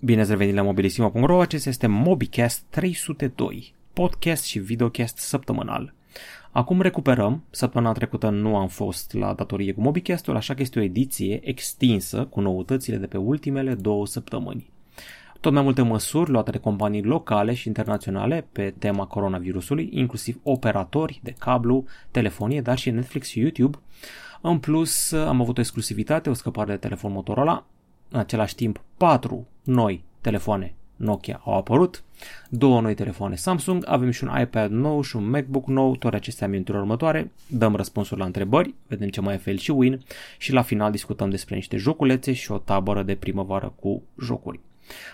Bine ați revenit la mobilisimo.ro, acesta este MobiCast 302, podcast și videocast săptămânal. Acum recuperăm, săptămâna trecută nu am fost la datorie cu MobiCast-ul, așa că este o ediție extinsă cu noutățile de pe ultimele două săptămâni. Tot mai multe măsuri luate de companii locale și internaționale pe tema coronavirusului, inclusiv operatori de cablu, telefonie, dar și Netflix și YouTube. În plus, am avut o exclusivitate, o scăpare de telefon Motorola, în același timp patru noi telefoane Nokia au apărut, două noi telefoane Samsung, avem și un iPad nou și un MacBook nou, toate acestea minutile următoare, dăm răspunsuri la întrebări, vedem ce mai e fel și win și la final discutăm despre niște joculețe și o tabără de primăvară cu jocuri.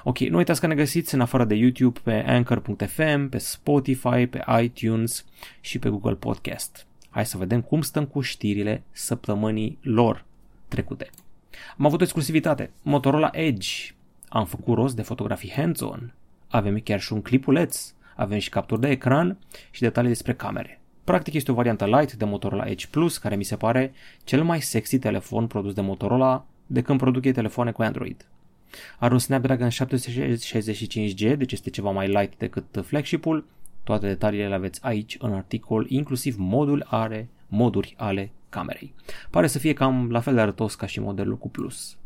Ok, nu uitați că ne găsiți în afară de YouTube pe Anchor.fm, pe Spotify, pe iTunes și pe Google Podcast. Hai să vedem cum stăm cu știrile săptămânii lor trecute. Am avut o exclusivitate. Motorola Edge. Am făcut rost de fotografii hands-on. Avem chiar și un clipuleț. Avem și capturi de ecran și detalii despre camere. Practic este o variantă light de Motorola Edge Plus, care mi se pare cel mai sexy telefon produs de Motorola de când produc ei telefoane cu Android. Are un Snapdragon 765G, deci este ceva mai light decât flagship-ul. Toate detaliile le aveți aici în articol, inclusiv modul are moduri ale camerei. Pare să fie cam la fel de arătos ca și modelul cu Plus.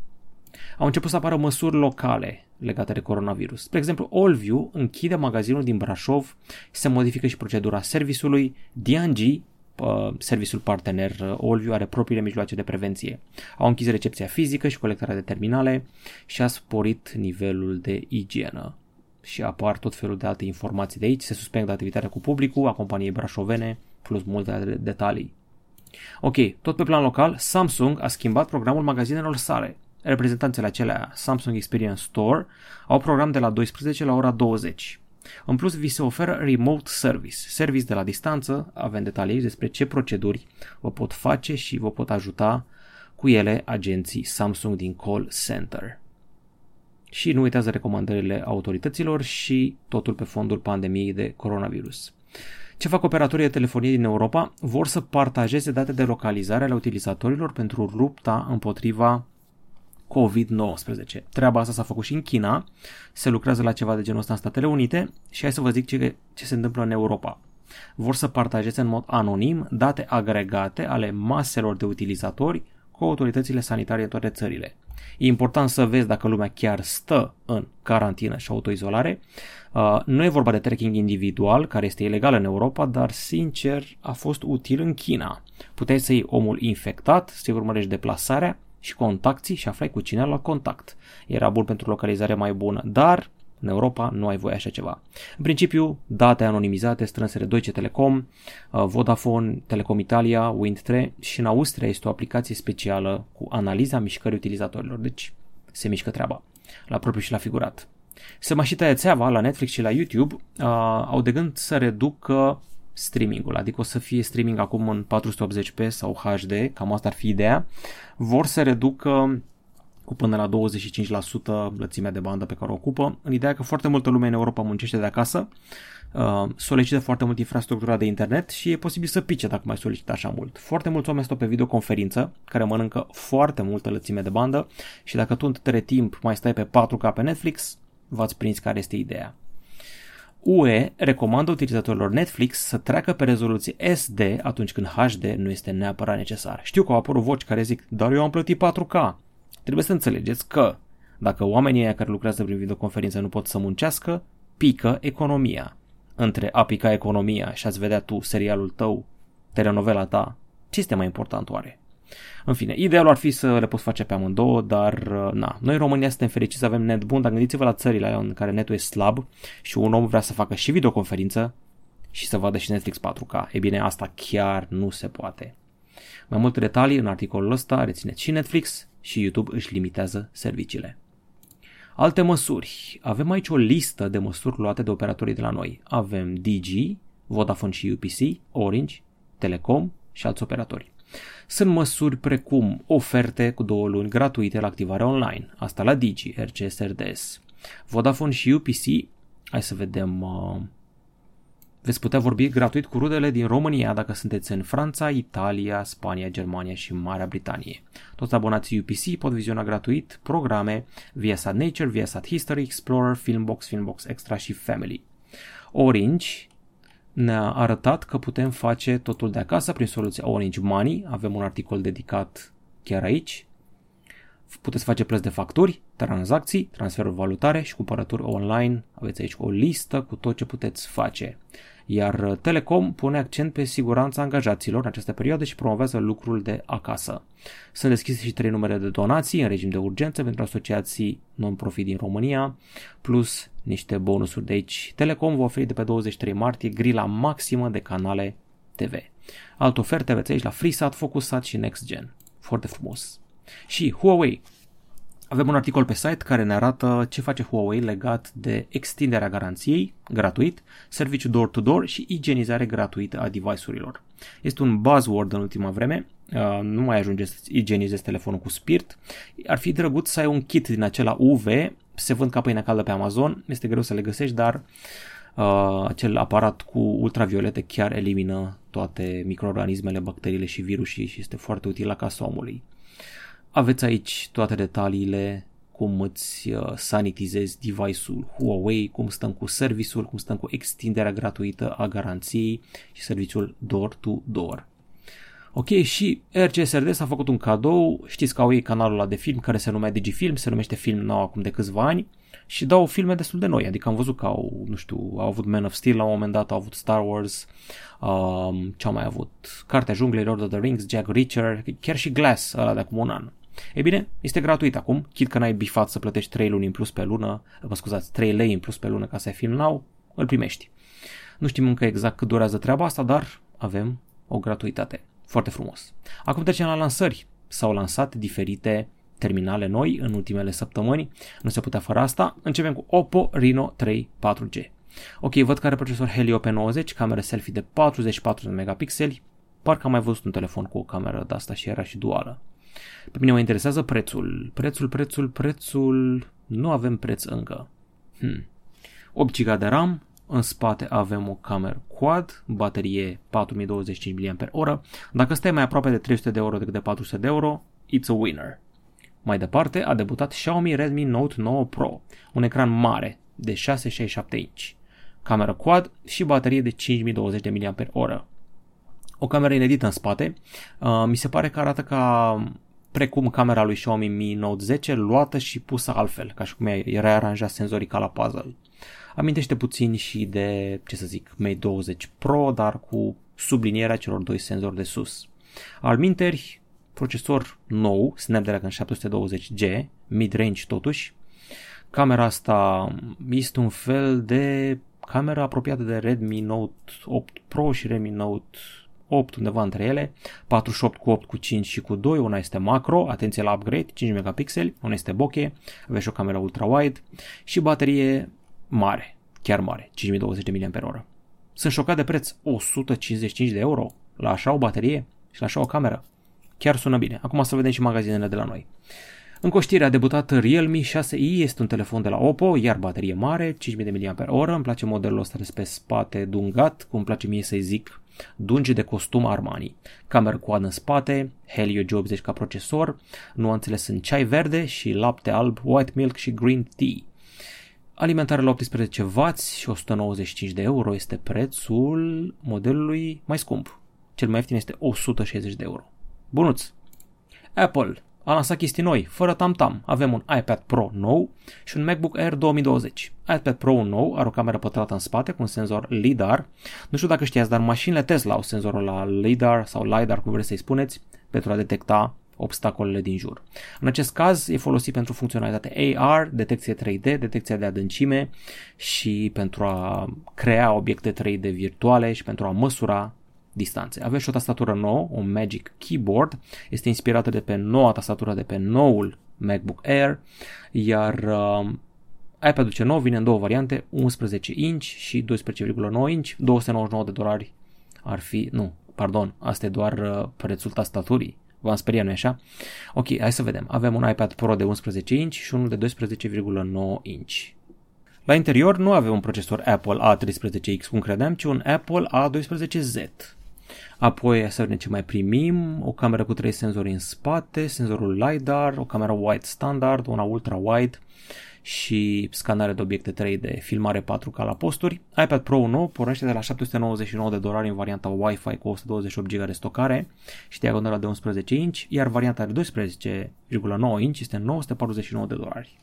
Au început să apară măsuri locale legate de coronavirus. Spre exemplu, Allview închide magazinul din Brașov, se modifică și procedura servisului, D&G, uh, serviciul partener uh, Allview are propriile mijloace de prevenție. Au închis recepția fizică și colectarea de terminale și a sporit nivelul de igienă. Și apar tot felul de alte informații de aici, se suspendă activitatea cu publicul a companiei brașovene, plus multe detalii. Ok, tot pe plan local, Samsung a schimbat programul magazinelor sale. Reprezentanțele acelea Samsung Experience Store au program de la 12 la ora 20. În plus, vi se oferă Remote Service, service de la distanță, avem detalii despre ce proceduri vă pot face și vă pot ajuta cu ele agenții Samsung din call center. Și nu uitați de recomandările autorităților și totul pe fondul pandemiei de coronavirus. Ce fac operatorii de telefonie din Europa? Vor să partajeze date de localizare ale utilizatorilor pentru lupta împotriva COVID-19. Treaba asta s-a făcut și în China, se lucrează la ceva de genul ăsta în Statele Unite și hai să vă zic ce, ce se întâmplă în Europa. Vor să partajeze în mod anonim date agregate ale maselor de utilizatori cu autoritățile sanitare în toate țările. E important să vezi dacă lumea chiar stă în carantină și autoizolare. Uh, nu e vorba de tracking individual, care este ilegal în Europa, dar sincer a fost util în China. Puteai să iei omul infectat, să urmărești deplasarea și contacții și aflai cu cine la contact. Era bun pentru localizare mai bună, dar în Europa nu ai voie așa ceva. În principiu, date anonimizate strânse de Deutsche Telekom, uh, Vodafone, Telecom Italia, Wind3 și în Austria este o aplicație specială cu analiza mișcării utilizatorilor, deci se mișcă treaba, la propriu și la figurat. Să mai și tăie țeava la Netflix și la YouTube, uh, au de gând să reducă streamingul, adică o să fie streaming acum în 480p sau HD, cam asta ar fi ideea. Vor să reducă cu până la 25% lățimea de bandă pe care o ocupă, în ideea că foarte multă lume în Europa muncește de acasă, uh, solicită foarte mult infrastructura de internet și e posibil să pice dacă mai solicită așa mult. Foarte mulți oameni stau pe videoconferință care mănâncă foarte multă lățime de bandă și dacă tu între timp mai stai pe 4K pe Netflix, v-ați prins care este ideea. UE recomandă utilizatorilor Netflix să treacă pe rezoluție SD atunci când HD nu este neapărat necesar. Știu că au apărut voci care zic, dar eu am plătit 4K. Trebuie să înțelegeți că dacă oamenii aia care lucrează prin videoconferință nu pot să muncească, pică economia. Între a pica economia și a-ți vedea tu serialul tău, telenovela ta, ce este mai important oare? În fine, idealul ar fi să le poți face pe amândouă, dar uh, na, noi în România suntem fericiți să avem net bun, dar gândiți-vă la țările alea în care netul e slab și un om vrea să facă și videoconferință și să vadă și Netflix 4K. E bine, asta chiar nu se poate. Mai multe detalii în articolul ăsta, rețineți și Netflix și YouTube își limitează serviciile. Alte măsuri. Avem aici o listă de măsuri luate de operatorii de la noi. Avem DG, Vodafone și UPC, Orange, Telecom și alți operatori. Sunt măsuri precum oferte cu două luni gratuite la activare online, asta la Digi, RCS, RDS. Vodafone și UPC, hai să vedem, uh, Veți putea vorbi gratuit cu rudele din România dacă sunteți în Franța, Italia, Spania, Germania și Marea Britanie. Toți abonații UPC pot viziona gratuit programe Viasat Nature, Viasat History, Explorer, Filmbox, Filmbox Extra și Family. Orange ne-a arătat că putem face totul de acasă prin soluția Orange Money. Avem un articol dedicat chiar aici. Puteți face plăți de facturi, tranzacții, transferuri valutare și cumpărături online. Aveți aici o listă cu tot ce puteți face. Iar Telecom pune accent pe siguranța angajaților în această perioadă și promovează lucrul de acasă. Sunt deschise și trei numere de donații în regim de urgență pentru asociații non-profit din România, plus niște bonusuri de aici. Telecom va oferi de pe 23 martie grila maximă de canale TV. Alte oferte aveți aici la FreeSat, FocusSat și NextGen. Foarte frumos. Și Huawei. Avem un articol pe site care ne arată ce face Huawei legat de extinderea garanției gratuit, serviciu door-to-door și igienizare gratuită a device-urilor. Este un buzzword în ultima vreme, uh, nu mai ajunge să igienizezi telefonul cu spirit. Ar fi drăguț să ai un kit din acela UV, se vând ca pâine caldă pe Amazon, este greu să le găsești, dar uh, acel aparat cu ultraviolete chiar elimină toate microorganismele, bacteriile și virusii și este foarte util la casa omului. Aveți aici toate detaliile, cum îți uh, sanitizezi device-ul Huawei, cum stăm cu serviciul, cum stăm cu extinderea gratuită a garanției și serviciul door-to-door. Ok, și RCSRD s-a făcut un cadou, știți că au ei canalul ăla de film care se numea Digifilm, se numește Film nou acum de câțiva ani și dau filme destul de noi, adică am văzut că au, nu știu, au avut Man of Steel la un moment dat, au avut Star Wars, um, ce au mai avut, Cartea Junglei, Lord of the Rings, Jack Reacher, chiar și Glass, ăla de acum un an. E bine, este gratuit acum, chit că n-ai bifat să plătești 3 luni în plus pe lună, vă scuzați, 3 lei în plus pe lună ca să ai film nou, îl primești. Nu știm încă exact cât durează treaba asta, dar avem o gratuitate. Foarte frumos. Acum trecem la lansări. S-au lansat diferite terminale noi în ultimele săptămâni. Nu se putea fără asta. Începem cu Oppo Reno 3 4G. Ok, văd că are procesor Helio P90, cameră selfie de 44 de megapixeli. Parcă am mai văzut un telefon cu o cameră de asta și era și duală. Pe mine mă interesează prețul. Prețul, prețul, prețul... Nu avem preț încă. Hmm. 8 GB de RAM, în spate avem o cameră quad, baterie 4025 mAh. Dacă stai mai aproape de 300 de euro decât de 400 de euro, it's a winner. Mai departe a debutat Xiaomi Redmi Note 9 Pro, un ecran mare de 667 inch, cameră quad și baterie de 5020 de mAh. O cameră inedită în spate, uh, mi se pare că arată ca precum camera lui Xiaomi Mi Note 10 luată și pusă altfel, ca și cum era aranjat senzorica la puzzle. Amintește puțin și de, ce să zic, Mate 20 Pro, dar cu sublinierea celor doi senzori de sus. Al minteri, procesor nou, Snapdragon 720G, mid-range totuși. Camera asta este un fel de camera apropiată de Redmi Note 8 Pro și Redmi Note 8 undeva între ele, 48 cu 8 cu 5 și cu 2, una este macro, atenție la upgrade, 5 megapixeli, una este bokeh, aveți și o cameră ultra-wide și baterie mare, chiar mare, 5020 de mAh. Sunt șocat de preț, 155 de euro la așa o baterie și la așa o cameră. Chiar sună bine. Acum să vedem și magazinele de la noi. În coștire a debutat Realme 6i, este un telefon de la Oppo, iar baterie mare, 5000 de mAh, îmi place modelul ăsta de pe spate dungat, cum îmi place mie să-i zic, dungi de costum Armani, cameră cu în spate, Helio G80 ca procesor, nuanțele sunt ceai verde și lapte alb, white milk și green tea. Alimentare la 18W și 195 de euro este prețul modelului mai scump. Cel mai ieftin este 160 de euro. Bunuț! Apple a lansat chestii noi, fără tam-tam. Avem un iPad Pro nou și un MacBook Air 2020. iPad Pro nou are o cameră pătrată în spate cu un senzor LiDAR. Nu știu dacă știați, dar mașinile Tesla au senzorul la LiDAR sau LiDAR, cum vreți să-i spuneți, pentru a detecta obstacolele din jur. În acest caz e folosit pentru funcționalitate AR, detecție 3D, detecția de adâncime și pentru a crea obiecte 3D virtuale și pentru a măsura distanțe. Aveți și o tastatură nouă, un Magic Keyboard, este inspirată de pe noua tastatură de pe noul MacBook Air, iar uh, iPad-ul cel nou vine în două variante, 11 inch și 12,9 inch, 299 de dolari ar fi, nu, pardon, asta e doar uh, prețul tastaturii. V-am speriat, nu așa? Ok, hai să vedem. Avem un iPad Pro de 11 inch și unul de 12,9 inch. La interior nu avem un procesor Apple A13X, cum credeam, ci un Apple A12Z. Apoi să vedem ce mai primim, o cameră cu trei senzori în spate, senzorul LiDAR, o cameră wide standard, una ultra-wide, și scanare de obiecte 3D, filmare 4K la posturi. iPad Pro nou pornește de la 799 de dolari în varianta Wi-Fi cu 128 GB de stocare și diagonala de 11 inch, iar varianta de 12,9 inch este 949 de dolari.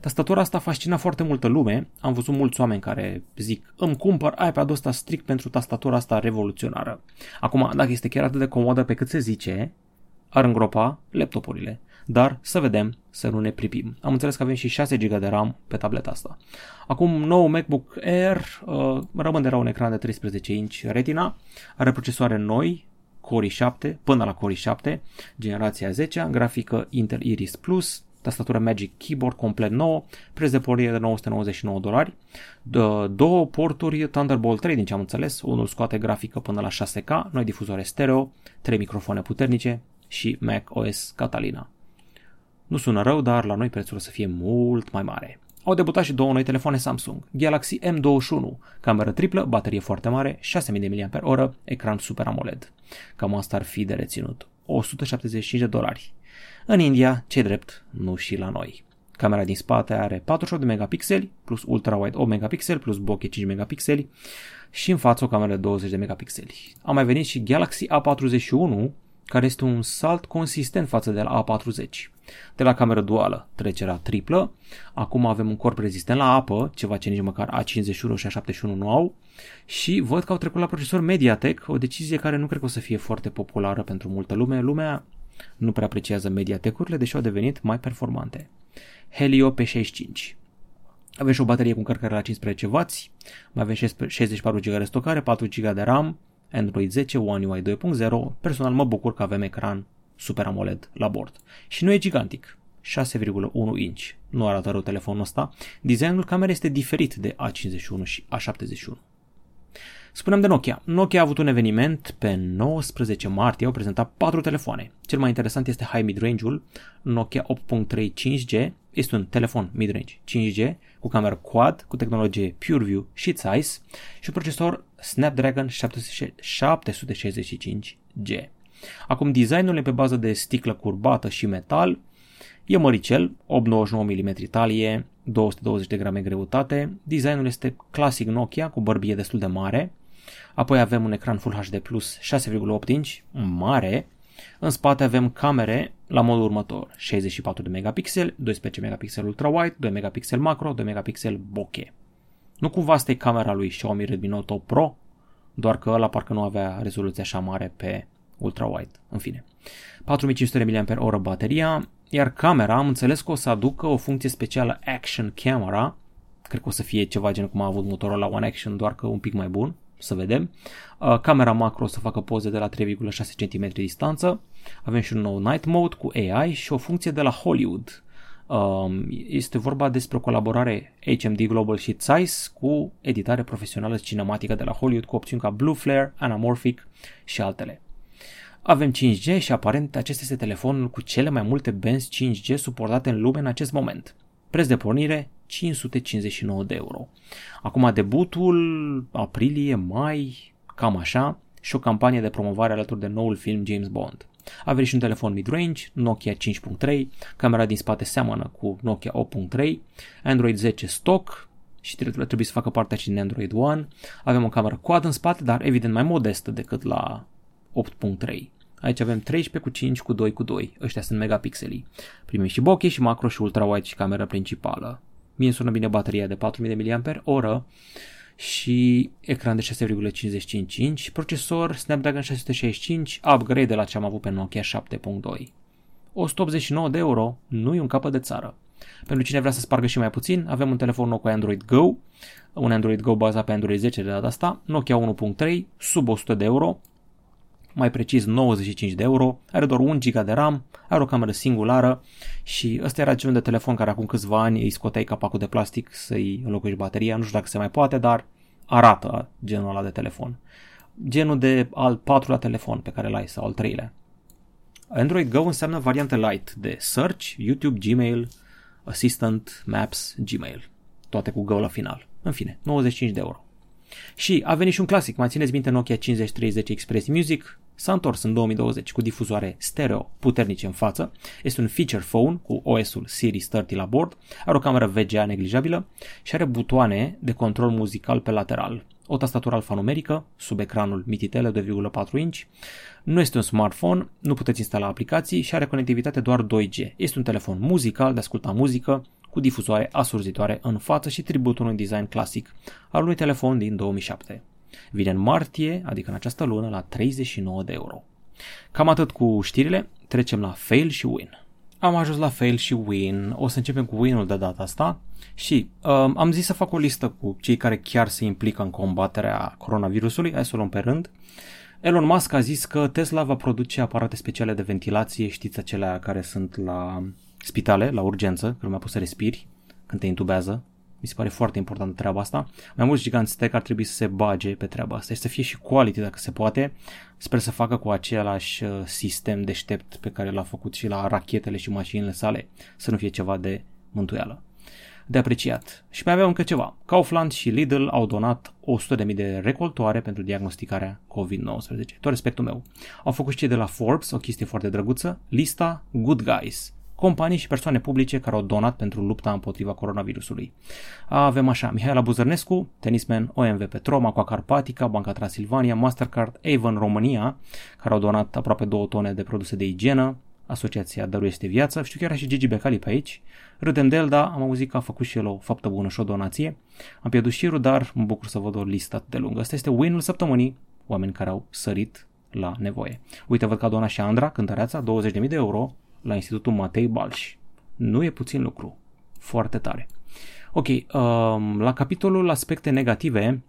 Tastatura asta fascina foarte multă lume, am văzut mulți oameni care zic îmi cumpăr iPad-ul ăsta strict pentru tastatura asta revoluționară. Acum, dacă este chiar atât de comodă pe cât se zice, ar îngropa laptopurile dar să vedem, să nu ne pripim. Am înțeles că avem și 6 GB de RAM pe tableta asta. Acum, nou MacBook Air uh, rămâne la un ecran de 13 inch Retina, are procesoare noi, Core i7 până la Core i7, generația 10, grafică Intel Iris Plus, tastatură Magic Keyboard complet nouă, preț de pornire de 999 dolari, două porturi Thunderbolt 3 din ce am înțeles, unul scoate grafică până la 6K, noi difuzoare stereo, trei microfoane puternice și Mac OS Catalina. Nu sună rău, dar la noi prețul o să fie mult mai mare. Au debutat și două noi telefoane Samsung, Galaxy M21, cameră triplă, baterie foarte mare, 6000 mAh, ecran Super AMOLED. Cam asta ar fi de reținut. 175 de dolari. În India, ce drept, nu și la noi. Camera din spate are 48 de megapixeli plus ultra-wide 8 megapixeli plus bokeh 5 megapixeli și în față o cameră de 20 de megapixeli. A mai venit și Galaxy A41, care este un salt consistent față de la A40. De la cameră duală, trecerea triplă, acum avem un corp rezistent la apă, ceva ce nici măcar A51 și A71 nu au, și văd că au trecut la procesor Mediatek, o decizie care nu cred că o să fie foarte populară pentru multă lume. Lumea nu prea apreciază Mediatek-urile, deși au devenit mai performante. Helio P65 avem și o baterie cu încărcare la 15W, mai avem 64 GB de stocare, 4 GB de RAM, Android 10, One UI 2.0, personal mă bucur că avem ecran Super AMOLED la bord. Și nu e gigantic, 6,1 inch. Nu arată rău telefonul ăsta. Designul camerei este diferit de A51 și A71. Spunem de Nokia. Nokia a avut un eveniment pe 19 martie, au prezentat patru telefoane. Cel mai interesant este high mid-range-ul, Nokia 8.3 5G, este un telefon mid-range 5G cu cameră quad, cu tehnologie PureView și Zeiss și procesor Snapdragon 765G. Acum designul e pe bază de sticlă curbată și metal, e măricel, 8,99 mm talie, 220 de grame greutate, designul este clasic Nokia cu bărbie destul de mare, apoi avem un ecran Full HD+, 6,8 inch, mare, în spate avem camere la modul următor, 64 de megapixel, 12 megapixel ultra-wide, 2 megapixel macro, 2 megapixel bokeh. Nu cumva asta e camera lui Xiaomi Redmi Note 8 Pro, doar că ăla parcă nu avea rezoluție așa mare pe ultra-wide, în fine. 4500 mAh bateria, iar camera am înțeles că o să aducă o funcție specială Action Camera, cred că o să fie ceva gen cum a avut motorul la One Action, doar că un pic mai bun, să vedem. Uh, camera macro o să facă poze de la 3,6 cm distanță. Avem și un nou Night Mode cu AI și o funcție de la Hollywood. Um, este vorba despre o colaborare HMD Global și Zeiss cu editare profesională cinematică de la Hollywood cu opțiuni ca Blue Flare, Anamorphic și altele. Avem 5G și aparent acesta este telefonul cu cele mai multe benzi 5G suportate în lume în acest moment. Preț de pornire 559 de euro. Acum debutul, aprilie, mai, cam așa, și o campanie de promovare alături de noul film James Bond. Avem și un telefon mid-range, Nokia 5.3, camera din spate seamănă cu Nokia 8.3, Android 10 stock și trebuie să facă parte și din Android One. Avem o cameră quad în spate, dar evident mai modestă decât la 8.3. Aici avem 13 cu 5 cu 2 cu 2. Ăștia sunt megapixelii. Primim și bokeh și macro și ultra-wide și camera principală. Mie îmi sună bine bateria de 4000 mAh și ecran de 6,55 inch, procesor Snapdragon 665, upgrade de la ce am avut pe Nokia 7.2. 189 de euro, nu e un capăt de țară. Pentru cine vrea să spargă și mai puțin, avem un telefon nou cu Android Go, un Android Go bazat pe Android 10 de data asta, Nokia 1.3, sub 100 de euro, mai precis 95 de euro, are doar 1 GB de RAM, are o cameră singulară și ăsta era genul de telefon care acum câțiva ani îi scoteai capacul de plastic să-i înlocuiești bateria, nu știu dacă se mai poate, dar arată genul ăla de telefon. Genul de al patrulea telefon pe care l-ai sau al treilea. Android Go înseamnă variantă light de Search, YouTube, Gmail, Assistant, Maps, Gmail. toate cu gău la final. În fine, 95 de euro. Și a venit și un clasic, mai țineți minte Nokia 5030 Express Music? S-a întors în 2020 cu difuzoare stereo puternice în față, este un feature phone cu OS-ul Series 30 la bord, are o cameră VGA neglijabilă și are butoane de control muzical pe lateral, o tastatură alfanumerică sub ecranul mititele 2,4 inch, nu este un smartphone, nu puteți instala aplicații și are conectivitate doar 2G. Este un telefon muzical de asculta muzică cu difuzoare asurzitoare în față și tributul unui design clasic al unui telefon din 2007. Vine în martie, adică în această lună, la 39 de euro. Cam atât cu știrile, trecem la fail și win. Am ajuns la fail și win, o să începem cu win-ul de data asta și um, am zis să fac o listă cu cei care chiar se implică în combaterea coronavirusului, hai să o luăm pe rând. Elon Musk a zis că Tesla va produce aparate speciale de ventilație, știți acelea care sunt la spitale, la urgență, că lumea poți să respiri când te intubează. Mi se pare foarte importantă treaba asta. Mai mulți giganți tech ar trebui să se bage pe treaba asta și să fie și quality dacă se poate. Sper să facă cu același uh, sistem deștept pe care l-a făcut și la rachetele și mașinile sale, să nu fie ceva de mântuială de apreciat. Și mai aveau încă ceva. Kaufland și Lidl au donat 100.000 de recoltoare pentru diagnosticarea COVID-19. Tot respectul meu. Au făcut și cei de la Forbes o chestie foarte drăguță, lista Good Guys, companii și persoane publice care au donat pentru lupta împotriva coronavirusului. Avem așa, Mihaela Buzărnescu, tenisman OMV Petroma, Coa Carpatica, Banca Transilvania, Mastercard, Avon România, care au donat aproape 2 tone de produse de igienă, Asociația Dăruiește Viață, știu că era și Gigi Becali pe aici, râdem de el, dar am auzit că a făcut și el o faptă bună și o donație. Am pierdut șirul, dar mă bucur să văd o listă de lungă. Asta este win-ul săptămânii, oameni care au sărit la nevoie. Uite, văd că a donat și Andra, cântăreața, 20.000 de euro la Institutul Matei Balș. Nu e puțin lucru. Foarte tare. Ok, um, la capitolul aspecte negative,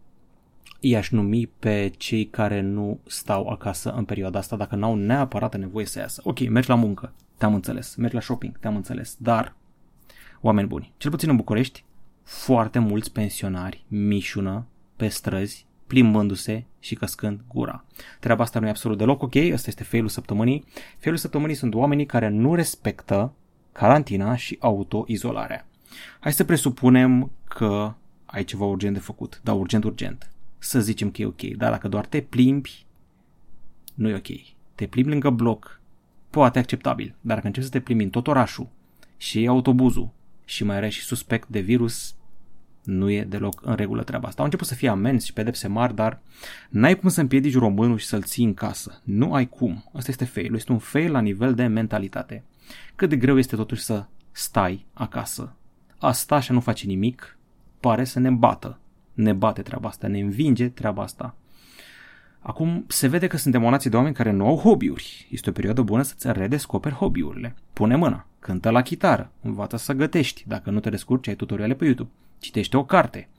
i-aș numi pe cei care nu stau acasă în perioada asta dacă n-au neapărat nevoie să iasă. Ok, mergi la muncă, te-am înțeles, mergi la shopping, te-am înțeles, dar, oameni buni, cel puțin în București, foarte mulți pensionari mișună pe străzi, plimbându-se și căscând gura. Treaba asta nu e absolut deloc ok, ăsta este failul săptămânii. Failul săptămânii sunt oamenii care nu respectă carantina și autoizolarea. Hai să presupunem că ai ceva urgent de făcut, da, urgent, urgent să zicem că e ok. Dar dacă doar te plimbi, nu e ok. Te plimbi lângă bloc, poate acceptabil. Dar dacă începi să te plimbi în tot orașul și iei autobuzul și mai are și suspect de virus, nu e deloc în regulă treaba asta. Au început să fie amenzi și pedepse mari, dar n-ai cum să împiedici românul și să-l ții în casă. Nu ai cum. Asta este fail. Este un fail la nivel de mentalitate. Cât de greu este totuși să stai acasă. Asta și nu face nimic, pare să ne bată ne bate treaba asta, ne învinge treaba asta. Acum se vede că suntem o nație de oameni care nu au hobby-uri. Este o perioadă bună să-ți redescoperi hobby-urile. Pune mâna, cântă la chitară, învață să gătești. Dacă nu te descurci, ai tutoriale pe YouTube. Citește o carte.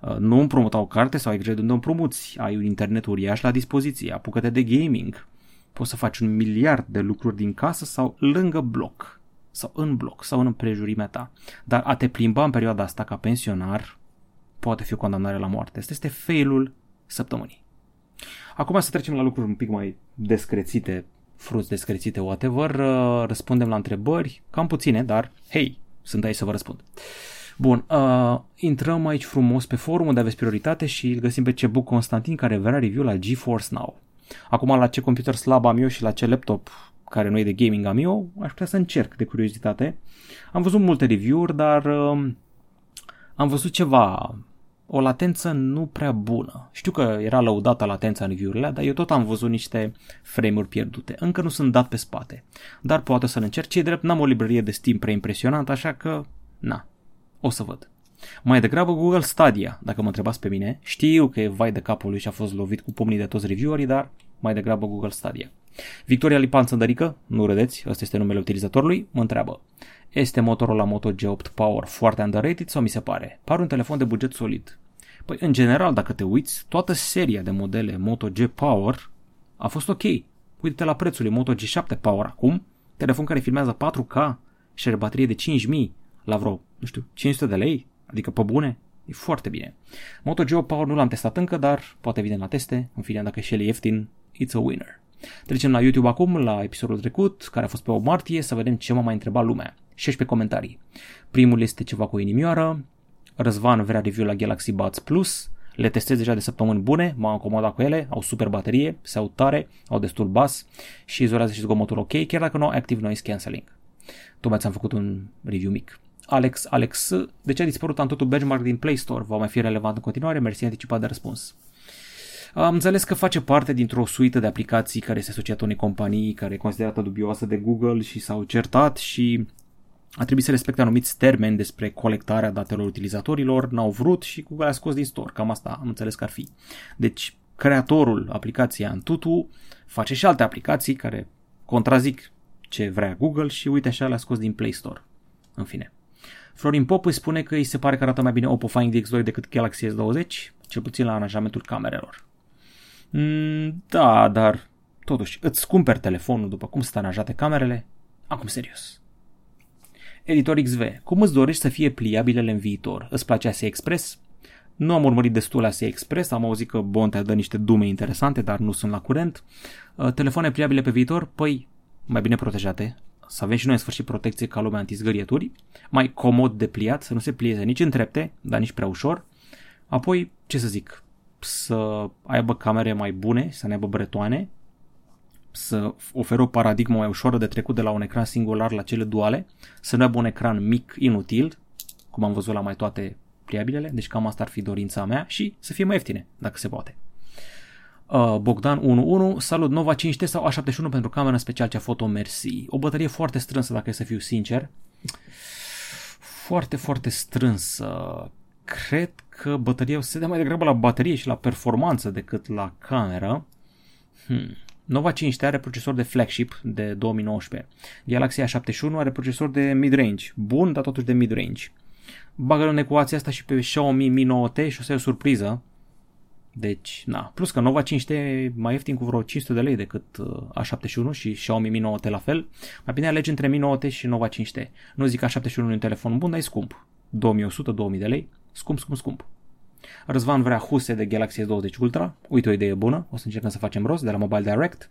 Uh, nu împrumuta o carte sau ai grijă de unde împrumuți. Ai un internet uriaș la dispoziție. Apucă-te de gaming. Poți să faci un miliard de lucruri din casă sau lângă bloc. Sau în bloc, sau în împrejurimea ta. Dar a te plimba în perioada asta ca pensionar poate fi o condamnare la moarte. Asta este failul săptămânii. Acum să trecem la lucruri un pic mai descrețite, fruți descrețite, whatever. Uh, răspundem la întrebări, cam puține, dar hei, sunt aici să vă răspund. Bun, uh, intrăm aici frumos pe forum unde aveți prioritate și îl găsim pe Cebuc Constantin care vrea review la GeForce Now. Acum la ce computer slab am eu și la ce laptop care nu e de gaming am eu, aș putea să încerc de curiozitate. Am văzut multe review-uri, dar uh, am văzut ceva o latență nu prea bună. Știu că era lăudată latența în review-urile, dar eu tot am văzut niște frame-uri pierdute. Încă nu sunt dat pe spate. Dar poate să-l încerc. Ce drept, n-am o librărie de Steam prea impresionantă, așa că, na, o să văd. Mai degrabă Google Stadia, dacă mă întrebați pe mine. Știu că e vai de capul lui și a fost lovit cu pomnii de toți reviewerii, dar mai degrabă Google Stadia. Victoria Lipan Țăndărică, nu râdeți, ăsta este numele utilizatorului, mă întreabă. Este motorul la Moto G8 Power foarte underrated sau mi se pare? Par un telefon de buget solid. Păi, în general, dacă te uiți, toată seria de modele Moto G Power a fost ok. Uite-te la prețul Moto G7 Power acum, telefon care filmează 4K și are baterie de 5000 la vreo, nu știu, 500 de lei, adică pe bune, e foarte bine. Moto G8 Power nu l-am testat încă, dar poate vine la teste, în fine, dacă și el e ieftin, it's a winner. Trecem la YouTube acum, la episodul trecut, care a fost pe 8 martie, să vedem ce m-a mai întrebat lumea. 16 comentarii. Primul este ceva cu o inimioară, Răzvan vrea review la Galaxy Buds Plus, le testez deja de săptămâni bune, m-am acomodat cu ele, au super baterie, se aud tare, au destul bas și izolează și zgomotul ok, chiar dacă nu au Active Noise Cancelling. Tocmai ți-am făcut un review mic. Alex, Alex, de ce a dispărut Antutu benchmark din Play Store? Va mai fi relevant în continuare? Mersi anticipat de răspuns. Am înțeles că face parte dintr-o suită de aplicații care este asociată unei companii care e considerată dubioasă de Google și s-au certat și a trebuit să respecte anumiți termeni despre colectarea datelor utilizatorilor, n-au vrut și Google a scos din store. Cam asta am înțeles că ar fi. Deci, creatorul aplicației Antutu face și alte aplicații care contrazic ce vrea Google și uite așa le-a scos din Play Store. În fine. Florin Pop îi spune că îi se pare că arată mai bine Oppo Find X2 decât Galaxy S20, cel puțin la aranjamentul camerelor. Mm, da, dar totuși, îți cumperi telefonul după cum sunt aranjate camerele? Acum serios. Editor XV, cum îți dorești să fie pliabilele în viitor? Îți place ASI Express? Nu am urmărit destul ASI Express, am auzit că Bonte dă niște dume interesante, dar nu sunt la curent. Uh, telefoane pliabile pe viitor? Păi, mai bine protejate, să avem și noi în sfârșit protecție ca lumea antizgârieturi, mai comod de pliat, să nu se plieze nici în trepte, dar nici prea ușor. Apoi, ce să zic, să aibă camere mai bune, să ne aibă bretoane, să oferă o paradigmă mai ușoară de trecut de la un ecran singular la cele duale, să nu aibă un ecran mic inutil, cum am văzut la mai toate pliabilele, deci cam asta ar fi dorința mea și să fie mai ieftine, dacă se poate. Uh, Bogdan 11, salut Nova 5T sau A71 pentru camera special cea foto, mersi. O bătărie foarte strânsă, dacă e să fiu sincer. Foarte, foarte strânsă. Cred că bătăria se dea mai degrabă la baterie și la performanță decât la cameră. Hmm. Nova 5T are procesor de flagship de 2019. Galaxy A71 are procesor de mid-range. Bun, dar totuși de mid-range. Bagă în ecuația asta și pe Xiaomi Mi 9T și o să e o surpriză. Deci, na. Plus că Nova 5T e mai ieftin cu vreo 500 de lei decât uh, A71 și Xiaomi Mi 9T la fel. Mai bine alegi între Mi 9T și Nova 5T. Nu zic că A71 e un telefon bun, dar e scump. 2100-2000 de lei. Scump, scump, scump. Răzvan vrea huse de Galaxy S20 Ultra. Uite o idee bună. O să încercăm să facem rost de la Mobile Direct.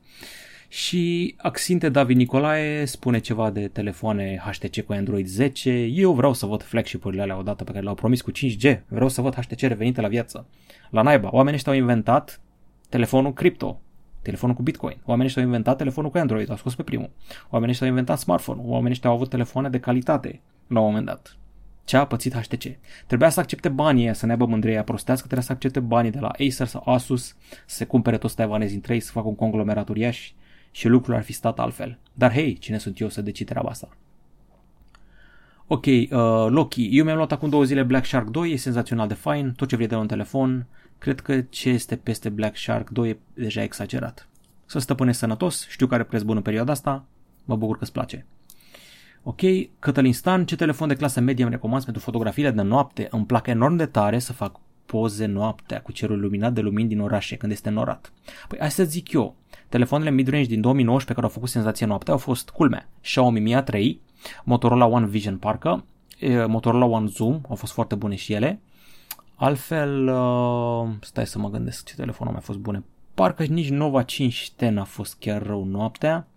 Și Axinte David Nicolae spune ceva de telefoane HTC cu Android 10. Eu vreau să văd flagship-urile alea odată pe care le-au promis cu 5G. Vreau să văd HTC revenite la viață. La naiba, oamenii ăștia au inventat telefonul cripto, telefonul cu Bitcoin. Oamenii ăștia au inventat telefonul cu Android, au scos pe primul. Oamenii ăștia au inventat smartphone. Oamenii ăștia au avut telefoane de calitate la un moment dat. Ce a pățit HTC? Trebuia să accepte banii să ne aibă mândria prostească, trebuia să accepte banii de la Acer sau Asus, să se cumpere toți taiwanezi în trei, să facă un conglomerat uriaș și lucrurile ar fi stat altfel. Dar hei, cine sunt eu să decid treaba asta? Ok, uh, Loki, eu mi-am luat acum două zile Black Shark 2, e senzațional de fain, tot ce vrei de la un telefon, cred că ce este peste Black Shark 2 e deja exagerat. Să stăpânești sănătos, știu că are preț bun în perioada asta, mă bucur că îți place. Ok, Cătălin Stan, ce telefon de clasă medie îmi recomand pentru fotografiile de noapte? Îmi plac enorm de tare să fac poze noaptea cu cerul luminat de lumini din orașe când este norat. Păi hai să zic eu, telefoanele mid-range din 2019 care au făcut senzație noaptea au fost culme. Xiaomi Mi A3, Motorola One Vision parcă, Motorola One Zoom, au fost foarte bune și ele. Altfel, uh, stai să mă gândesc ce telefon au mai fost bune. Parcă nici Nova 5T n-a fost chiar rău noaptea.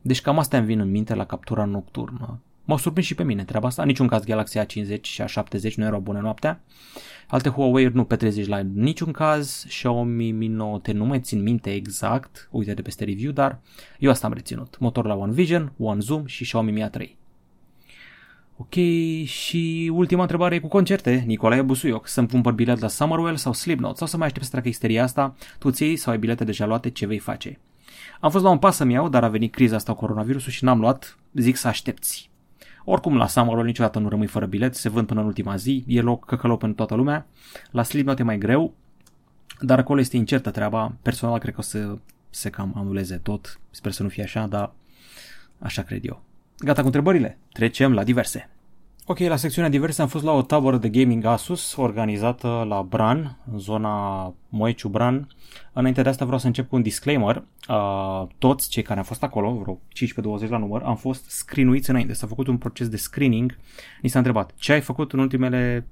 Deci cam astea îmi vin în minte la captura nocturnă. M-au surprins și pe mine treaba asta. niciun caz Galaxy A50 și A70 nu erau bune noaptea. Alte Huawei nu petrezi la niciun caz. Xiaomi Mi 9T nu mai țin minte exact. Uite de peste review, dar eu asta am reținut. Motor la One Vision, One Zoom și Xiaomi Mi A3. Ok, și ultima întrebare e cu concerte. Nicolae Busuioc, să-mi cumpăr bilet la Summerwell sau Slipknot sau să mai aștept să treacă isteria asta? Tu ți sau ai bilete deja luate? Ce vei face? Am fost la un pas să-mi iau, dar a venit criza asta cu coronavirusul și n-am luat. Zic să aștepți. Oricum, la Summerwell niciodată nu rămâi fără bilet, se vând până în ultima zi, e loc căcălău pentru toată lumea. La Slipknot e mai greu, dar acolo este incertă treaba. Personal cred că o să se cam anuleze tot. Sper să nu fie așa, dar așa cred eu. Gata cu întrebările? Trecem la diverse. Ok, la secțiunea diverse am fost la o tabără de gaming Asus organizată la Bran, în zona Moeciu Bran. Înainte de asta vreau să încep cu un disclaimer. Uh, toți cei care au fost acolo, vreo 15-20 la număr, am fost screenuiți înainte. S-a făcut un proces de screening. Ni s-a întrebat ce ai făcut în ultimele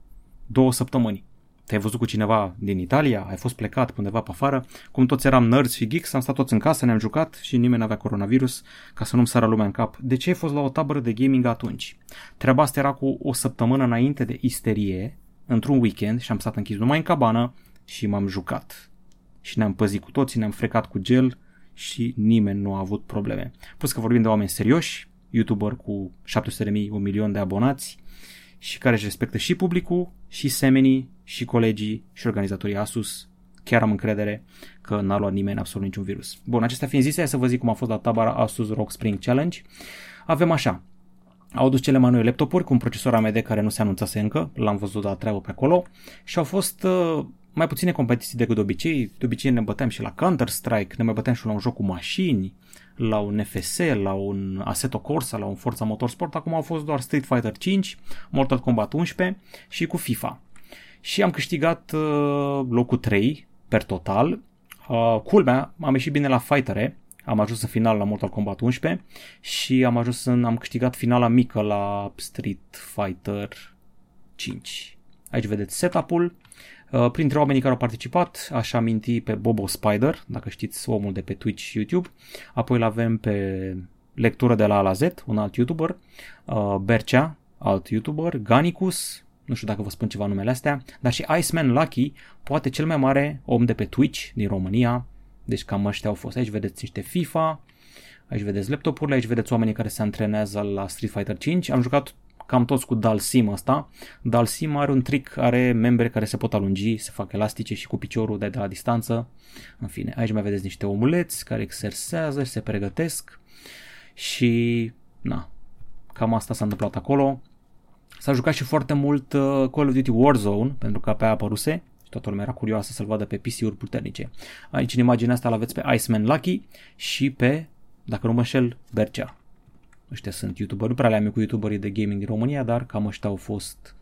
două săptămâni te-ai văzut cu cineva din Italia, ai fost plecat undeva pe afară, cum toți eram nerds și geeks, am stat toți în casă, ne-am jucat și nimeni n-avea coronavirus, ca să nu-mi sară lumea în cap. De ce ai fost la o tabără de gaming atunci? Treaba asta era cu o săptămână înainte de isterie, într-un weekend și am stat închis numai în cabană și m-am jucat. Și ne-am păzit cu toții, ne-am frecat cu gel și nimeni nu a avut probleme. Plus că vorbim de oameni serioși, youtuber cu 700.000, un milion de abonați și care își respectă și publicul, și semenii, și colegii, și organizatorii Asus. Chiar am încredere că n-a luat nimeni absolut niciun virus. Bun, acestea fiind zise, să vă zic cum a fost la tabara Asus ROG Spring Challenge. Avem așa, au adus cele mai noi laptopuri cu un procesor AMD care nu se anunțase încă, l-am văzut la treabă pe acolo și au fost uh, mai puține competiții decât de obicei. De obicei ne băteam și la Counter-Strike, ne mai băteam și la un joc cu mașini, la un FS, la un Assetto Corsa, la un Forza Motorsport. Acum au fost doar Street Fighter 5, Mortal Kombat 11 și cu FIFA. Și am câștigat uh, locul 3 per total. Uh, culmea, am ieșit bine la fightere, am ajuns în final la Mortal Kombat 11 și am ajuns în, am câștigat finala mică la Street Fighter 5. Aici vedeți setup-ul. Uh, printre oamenii care au participat, aș aminti pe Bobo Spider, dacă știți omul de pe Twitch și YouTube. Apoi îl avem pe lectură de la A la Z, un alt YouTuber. Uh, Bercea, alt YouTuber. Ganicus, nu știu dacă vă spun ceva numele astea, dar și Iceman Lucky, poate cel mai mare om de pe Twitch din România, deci cam ăștia au fost. Aici vedeți niște FIFA, aici vedeți laptopurile, aici vedeți oamenii care se antrenează la Street Fighter 5. Am jucat cam toți cu Dalsim ăsta. Dalsim are un trick, are membre care se pot alungi, se fac elastice și cu piciorul de, de la distanță. În fine, aici mai vedeți niște omuleți care exersează și se pregătesc. Și, na, cam asta s-a întâmplat acolo. S-a jucat și foarte mult uh, Call of Duty Warzone, pentru că pe aia apăruse și toată lumea era curioasă să-l vadă pe PC-uri puternice. Aici în imaginea asta l-aveți pe Iceman Lucky și pe, dacă nu mă înșel, Bercea. Ăștia sunt youtuberi, nu prea le-am cu youtuberii de gaming din România, dar cam ăștia au fost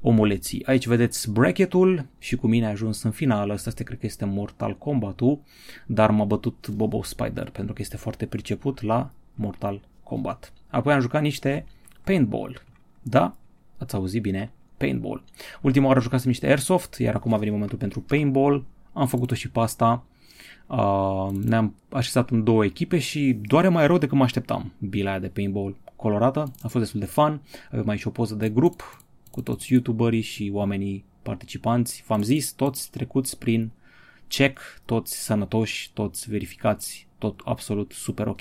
omuleții. Aici vedeți bracketul și cu mine a ajuns în final. Asta este, cred că este Mortal Kombat-ul, dar m-a bătut Bobo Spider pentru că este foarte priceput la Mortal Kombat. Apoi am jucat niște paintball. Da, ați auzit bine, paintball. Ultima oară jucasem niște airsoft, iar acum a venit momentul pentru paintball. Am făcut-o și pe asta. Uh, ne-am așezat în două echipe și doare mai rău decât mă așteptam. Bila aia de paintball colorată, a fost destul de fun. Avem aici o poză de grup cu toți youtuberii și oamenii participanți. V-am zis, toți trecuți prin check, toți sănătoși, toți verificați, tot absolut super ok.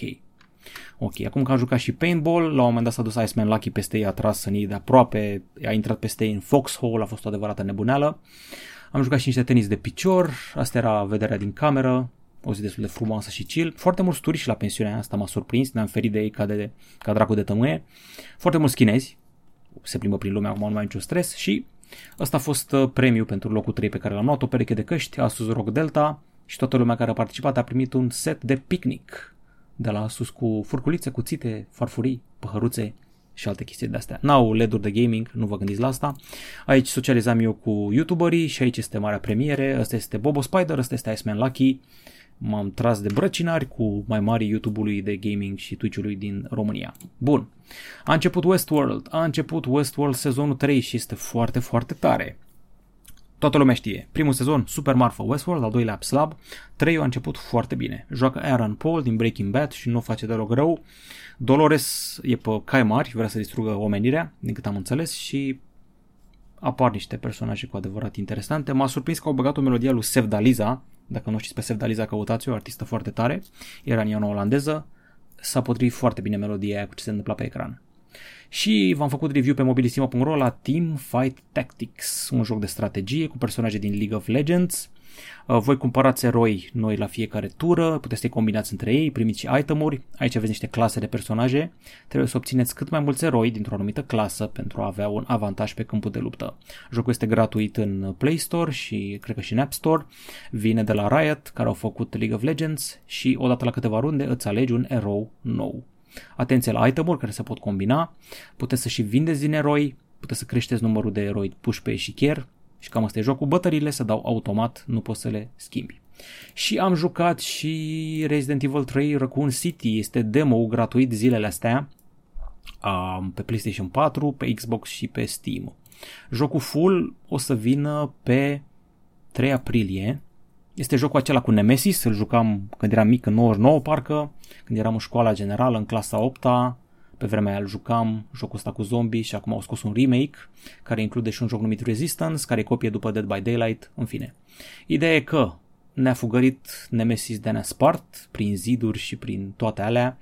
Ok, acum că am jucat și paintball, la un moment dat s-a dus Iceman Lucky peste ei, a tras sănii de aproape, a intrat peste ei în foxhole, a fost o adevărată nebuneală. Am jucat și niște tenis de picior, asta era vederea din cameră, o zi destul de frumoasă și chill. Foarte mulți turiști la pensiunea asta m-a surprins, ne-am ferit de ei ca, de, ca dracu de tămâie. Foarte mulți chinezi, se plimbă prin lume, acum nu mai am niciun stres și ăsta a fost uh, premiu pentru locul 3 pe care l-am luat, o pereche de căști, Asus ROG Delta și toată lumea care a participat a primit un set de picnic de la sus cu furculițe, cuțite, farfurii, păhăruțe și alte chestii de astea. N-au LED-uri de gaming, nu vă gândiți la asta. Aici socializam eu cu youtuberii și aici este marea premiere. Ăsta este Bobo Spider, ăsta este Iceman Lucky. M-am tras de brăcinari cu mai mari YouTube-ului de gaming și Twitch-ului din România. Bun. A început Westworld, a început Westworld sezonul 3 și este foarte, foarte tare. Toată lumea știe. Primul sezon, super marfă Westworld, al doilea slab. Trei a început foarte bine. Joacă Aaron Paul din Breaking Bad și nu face deloc rău. Dolores e pe cai mari, vrea să distrugă omenirea, din cât am înțeles, și apar niște personaje cu adevărat interesante. M-a surprins că au băgat o melodie lui Sevdaliza, dacă nu știți pe Sevdaliza, căutați o artistă foarte tare, era în olandeză, s-a potrivit foarte bine melodia aia cu ce se întâmpla pe ecran. Și v-am făcut review pe mobilisimo.ro la Team Fight Tactics, un joc de strategie cu personaje din League of Legends. Uh, voi cumpărați eroi noi la fiecare tură, puteți să-i combinați între ei, primiți și itemuri. Aici aveți niște clase de personaje. Trebuie să obțineți cât mai mulți eroi dintr-o anumită clasă pentru a avea un avantaj pe câmpul de luptă. Jocul este gratuit în Play Store și cred că și în App Store. Vine de la Riot, care au făcut League of Legends și odată la câteva runde îți alegi un erou nou. Atenție la itemuri care se pot combina, puteți să și vindeți din eroi, puteți să creșteți numărul de eroi puși pe eșichier și cam asta e jocul. Bătările se dau automat, nu poți să le schimbi. Și am jucat și Resident Evil 3 Raccoon City, este demo gratuit zilele astea pe PlayStation 4, pe Xbox și pe Steam. Jocul full o să vină pe 3 aprilie este jocul acela cu Nemesis, îl jucam când eram mic în 99 parcă, când eram în școala generală, în clasa 8 -a. pe vremea aia îl jucam, jocul ăsta cu zombie și acum au scos un remake care include și un joc numit Resistance, care e copie după Dead by Daylight, în fine. Ideea e că ne-a fugărit Nemesis de ne-a spart prin ziduri și prin toate alea,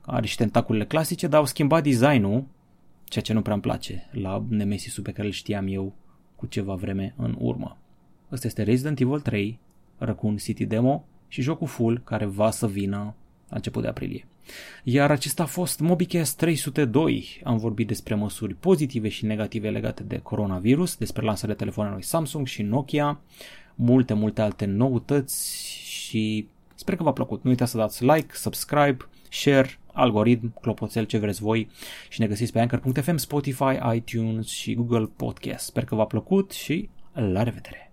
are și tentaculele clasice, dar au schimbat designul, ceea ce nu prea îmi place la Nemesis-ul pe care îl știam eu cu ceva vreme în urmă. Ăsta este Resident Evil 3, Raccoon City Demo și jocul full care va să vină la început de aprilie. Iar acesta a fost MobiCast 302. Am vorbit despre măsuri pozitive și negative legate de coronavirus, despre lansarea telefonelor Samsung și Nokia, multe, multe alte noutăți și sper că v-a plăcut. Nu uitați să dați like, subscribe, share, algoritm, clopoțel, ce vreți voi și ne găsiți pe Anchor.fm, Spotify, iTunes și Google Podcast. Sper că v-a plăcut și la revedere!